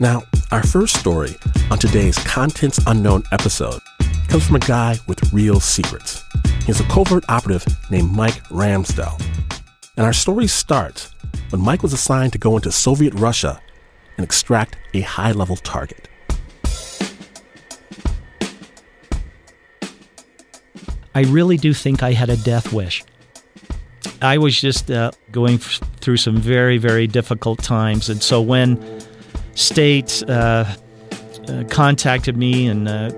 Now, our first story on today's Contents Unknown episode comes from a guy with real secrets. He's a covert operative named Mike Ramsdell. And our story starts when Mike was assigned to go into Soviet Russia and extract a high level target. I really do think I had a death wish. I was just uh, going f- through some very, very difficult times. And so when State uh, uh, contacted me and uh,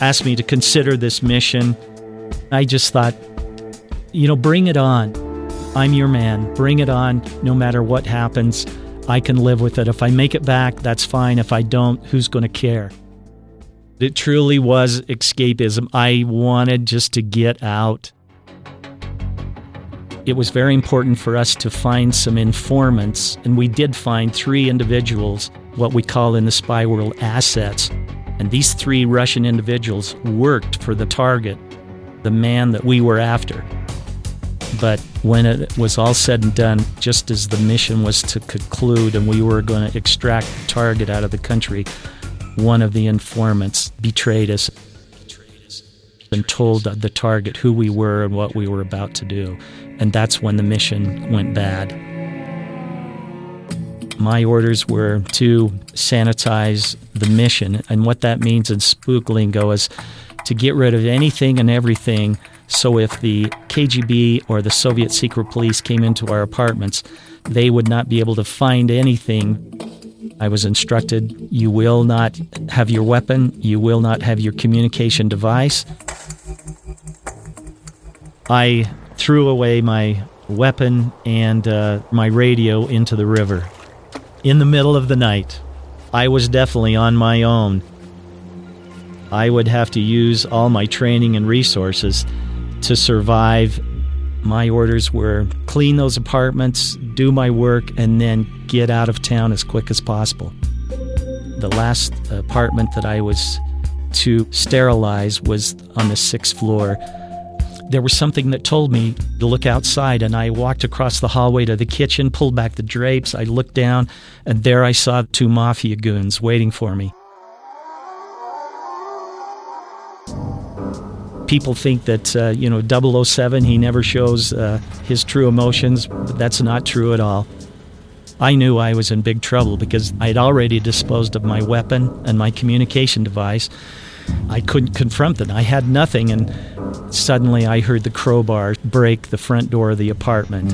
asked me to consider this mission, I just thought, you know, bring it on. I'm your man. Bring it on. No matter what happens, I can live with it. If I make it back, that's fine. If I don't, who's going to care? It truly was escapism. I wanted just to get out. It was very important for us to find some informants, and we did find three individuals, what we call in the spy world assets. And these three Russian individuals worked for the target, the man that we were after. But when it was all said and done, just as the mission was to conclude and we were going to extract the target out of the country, one of the informants betrayed us and told the target who we were and what we were about to do. And that's when the mission went bad. My orders were to sanitize the mission. And what that means in spook lingo is to get rid of anything and everything. So if the KGB or the Soviet secret police came into our apartments, they would not be able to find anything I was instructed you will not have your weapon, you will not have your communication device. I threw away my weapon and uh, my radio into the river. In the middle of the night, I was definitely on my own. I would have to use all my training and resources to survive. My orders were clean those apartments, do my work, and then get out of town as quick as possible. The last apartment that I was to sterilize was on the sixth floor there was something that told me to look outside, and I walked across the hallway to the kitchen, pulled back the drapes. I looked down, and there I saw two mafia goons waiting for me. People think that, uh, you know, 007, he never shows uh, his true emotions, but that's not true at all. I knew I was in big trouble because I'd already disposed of my weapon and my communication device. I couldn't confront them. I had nothing, and suddenly I heard the crowbar break the front door of the apartment.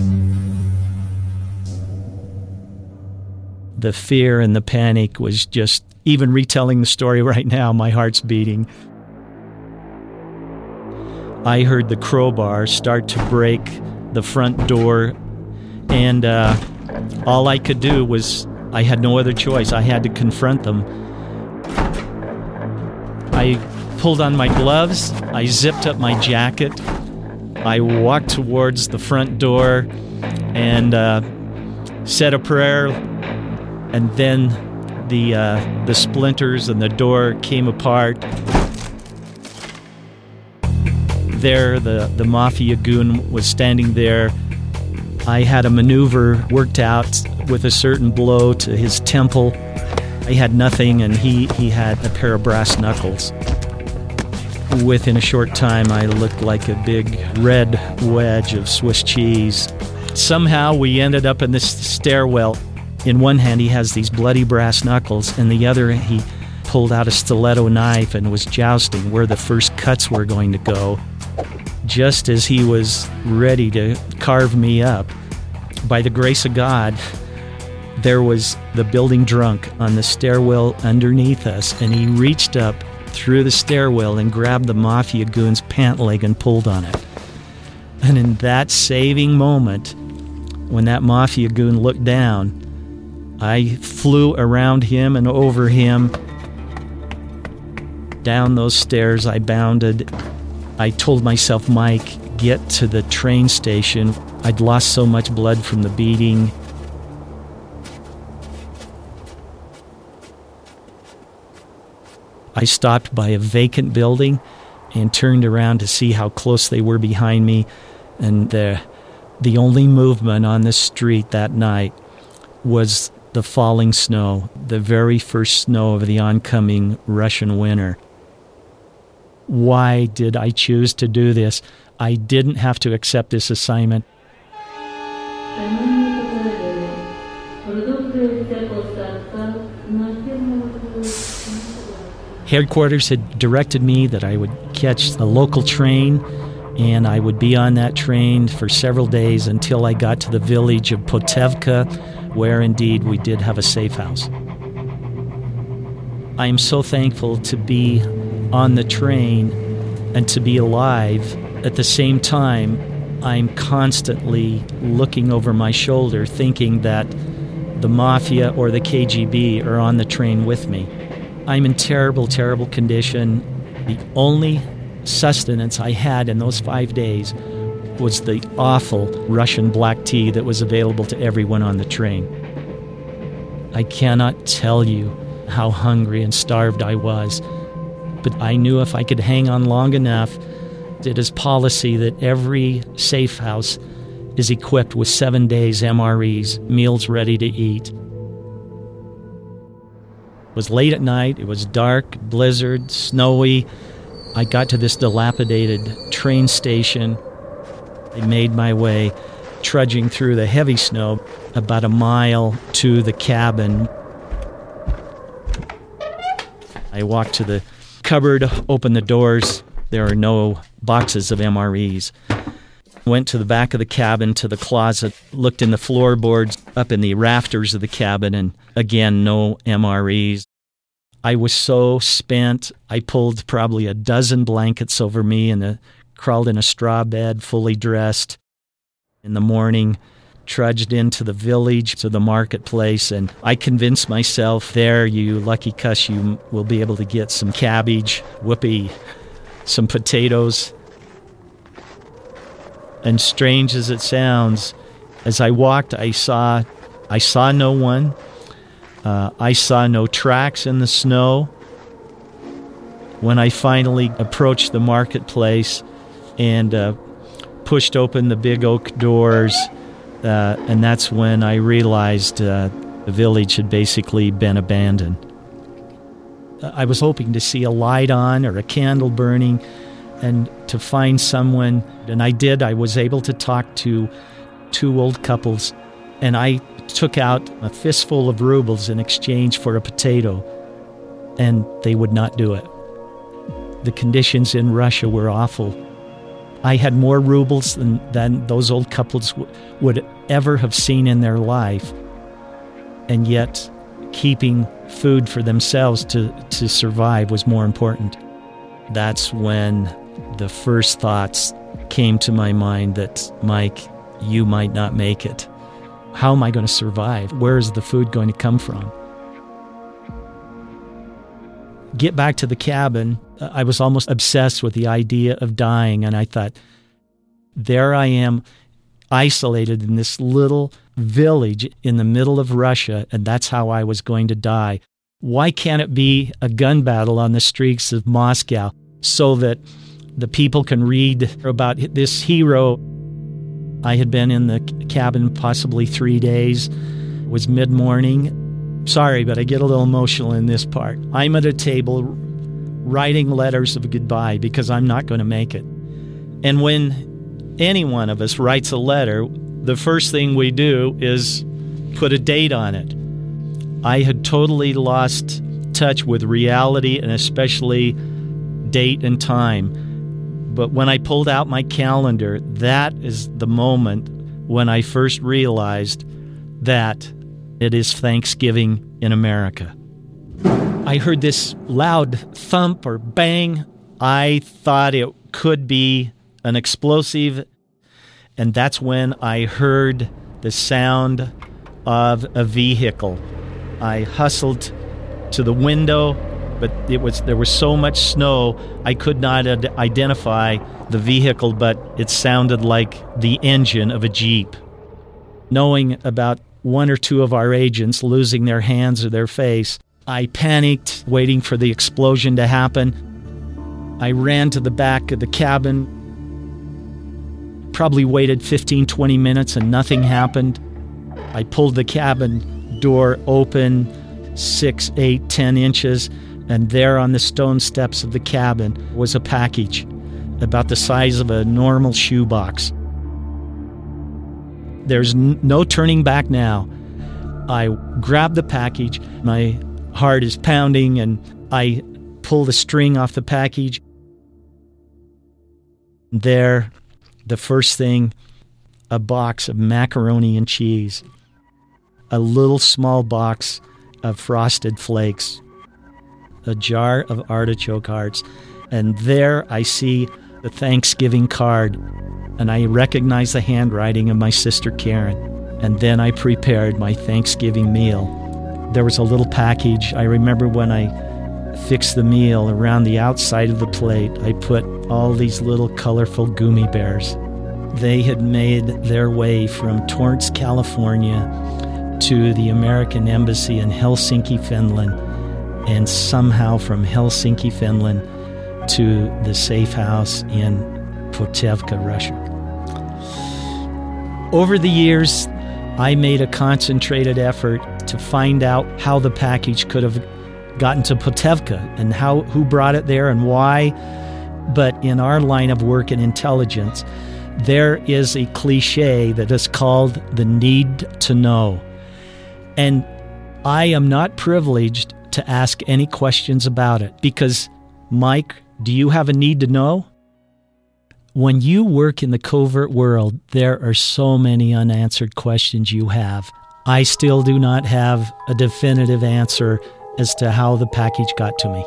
The fear and the panic was just, even retelling the story right now, my heart's beating. I heard the crowbar start to break the front door, and uh, all I could do was, I had no other choice. I had to confront them. I pulled on my gloves, I zipped up my jacket, I walked towards the front door and uh, said a prayer, and then the uh, the splinters and the door came apart. There, the the mafia goon was standing there. I had a maneuver worked out with a certain blow to his temple I had nothing, and he, he had a pair of brass knuckles. Within a short time, I looked like a big red wedge of Swiss cheese. Somehow, we ended up in this stairwell. In one hand, he has these bloody brass knuckles, and the other, he pulled out a stiletto knife and was jousting where the first cuts were going to go. Just as he was ready to carve me up, by the grace of God, there was the building drunk on the stairwell underneath us, and he reached up through the stairwell and grabbed the mafia goon's pant leg and pulled on it. And in that saving moment, when that mafia goon looked down, I flew around him and over him. Down those stairs, I bounded. I told myself, Mike, get to the train station. I'd lost so much blood from the beating I stopped by a vacant building and turned around to see how close they were behind me. And the, the only movement on the street that night was the falling snow, the very first snow of the oncoming Russian winter. Why did I choose to do this? I didn't have to accept this assignment. Headquarters had directed me that I would catch a local train and I would be on that train for several days until I got to the village of Potevka, where indeed we did have a safe house. I am so thankful to be on the train and to be alive. At the same time, I'm constantly looking over my shoulder thinking that the mafia or the KGB are on the train with me. I'm in terrible, terrible condition. The only sustenance I had in those five days was the awful Russian black tea that was available to everyone on the train. I cannot tell you how hungry and starved I was, but I knew if I could hang on long enough, it is policy that every safe house is equipped with seven days MREs, meals ready to eat. It was late at night, it was dark, blizzard, snowy. I got to this dilapidated train station. I made my way, trudging through the heavy snow, about a mile to the cabin. I walked to the cupboard, opened the doors. There are no boxes of MREs. Went to the back of the cabin to the closet, looked in the floorboards up in the rafters of the cabin, and again, no MREs. I was so spent. I pulled probably a dozen blankets over me and crawled in a straw bed, fully dressed. In the morning, trudged into the village to the marketplace, and I convinced myself there, you lucky cuss, you will be able to get some cabbage, whoopee, some potatoes, and strange as it sounds, as I walked, I saw, I saw no one. Uh, I saw no tracks in the snow. When I finally approached the marketplace and uh, pushed open the big oak doors, uh, and that's when I realized uh, the village had basically been abandoned. I was hoping to see a light on or a candle burning and to find someone. And I did. I was able to talk to two old couples, and I took out a fistful of rubles in exchange for a potato, and they would not do it. The conditions in Russia were awful. I had more rubles than, than those old couples w- would ever have seen in their life, and yet keeping food for themselves to, to survive was more important. That's when the first thoughts came to my mind that, Mike, you might not make it. How am I going to survive? Where is the food going to come from? Get back to the cabin. Uh, I was almost obsessed with the idea of dying, and I thought, there I am, isolated in this little village in the middle of Russia, and that's how I was going to die. Why can't it be a gun battle on the streets of Moscow so that the people can read about this hero. I had been in the cabin possibly three days. It was mid morning. Sorry, but I get a little emotional in this part. I'm at a table writing letters of goodbye because I'm not going to make it. And when any one of us writes a letter, the first thing we do is put a date on it. I had totally lost touch with reality and especially date and time. But when I pulled out my calendar, that is the moment when I first realized that it is Thanksgiving in America. I heard this loud thump or bang. I thought it could be an explosive, and that's when I heard the sound of a vehicle. I hustled to the window but it was there was so much snow I could not ad- identify the vehicle, but it sounded like the engine of a jeep. Knowing about one or two of our agents losing their hands or their face, I panicked, waiting for the explosion to happen. I ran to the back of the cabin, probably waited 15, 20 minutes, and nothing happened. I pulled the cabin door open six, eight, ten inches, and there on the stone steps of the cabin was a package about the size of a normal shoebox. There's n- no turning back now. I grab the package, my heart is pounding, and I pull the string off the package. There, the first thing, a box of macaroni and cheese, a little small box of frosted flakes, a jar of artichoke hearts, and there I see the Thanksgiving card, and I recognize the handwriting of my sister Karen. And then I prepared my Thanksgiving meal. There was a little package. I remember when I fixed the meal around the outside of the plate, I put all these little colorful gummy bears. They had made their way from Torrance, California to the American Embassy in Helsinki, Finland, and somehow from Helsinki, Finland to the safe house in Potevka, Russia. Over the years, I made a concentrated effort to find out how the package could have gotten to Potevka and how who brought it there and why. But in our line of work in intelligence, there is a cliche that is called the need to know. And I am not privileged to ask any questions about it because, Mike, do you have a need to know? When you work in the covert world, there are so many unanswered questions you have. I still do not have a definitive answer as to how the package got to me.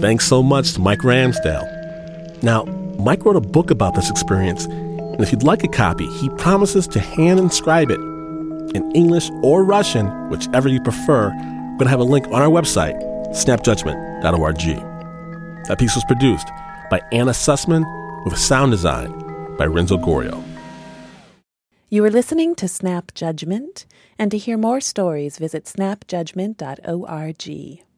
Thanks so much to Mike Ramsdell. Now, Mike wrote a book about this experience, and if you'd like a copy, he promises to hand inscribe it in English or Russian, whichever you prefer. We're going to have a link on our website, snapjudgment.org. That piece was produced by Anna Sussman with sound design by Renzo Gorrio. You are listening to Snap Judgment, and to hear more stories, visit snapjudgment.org.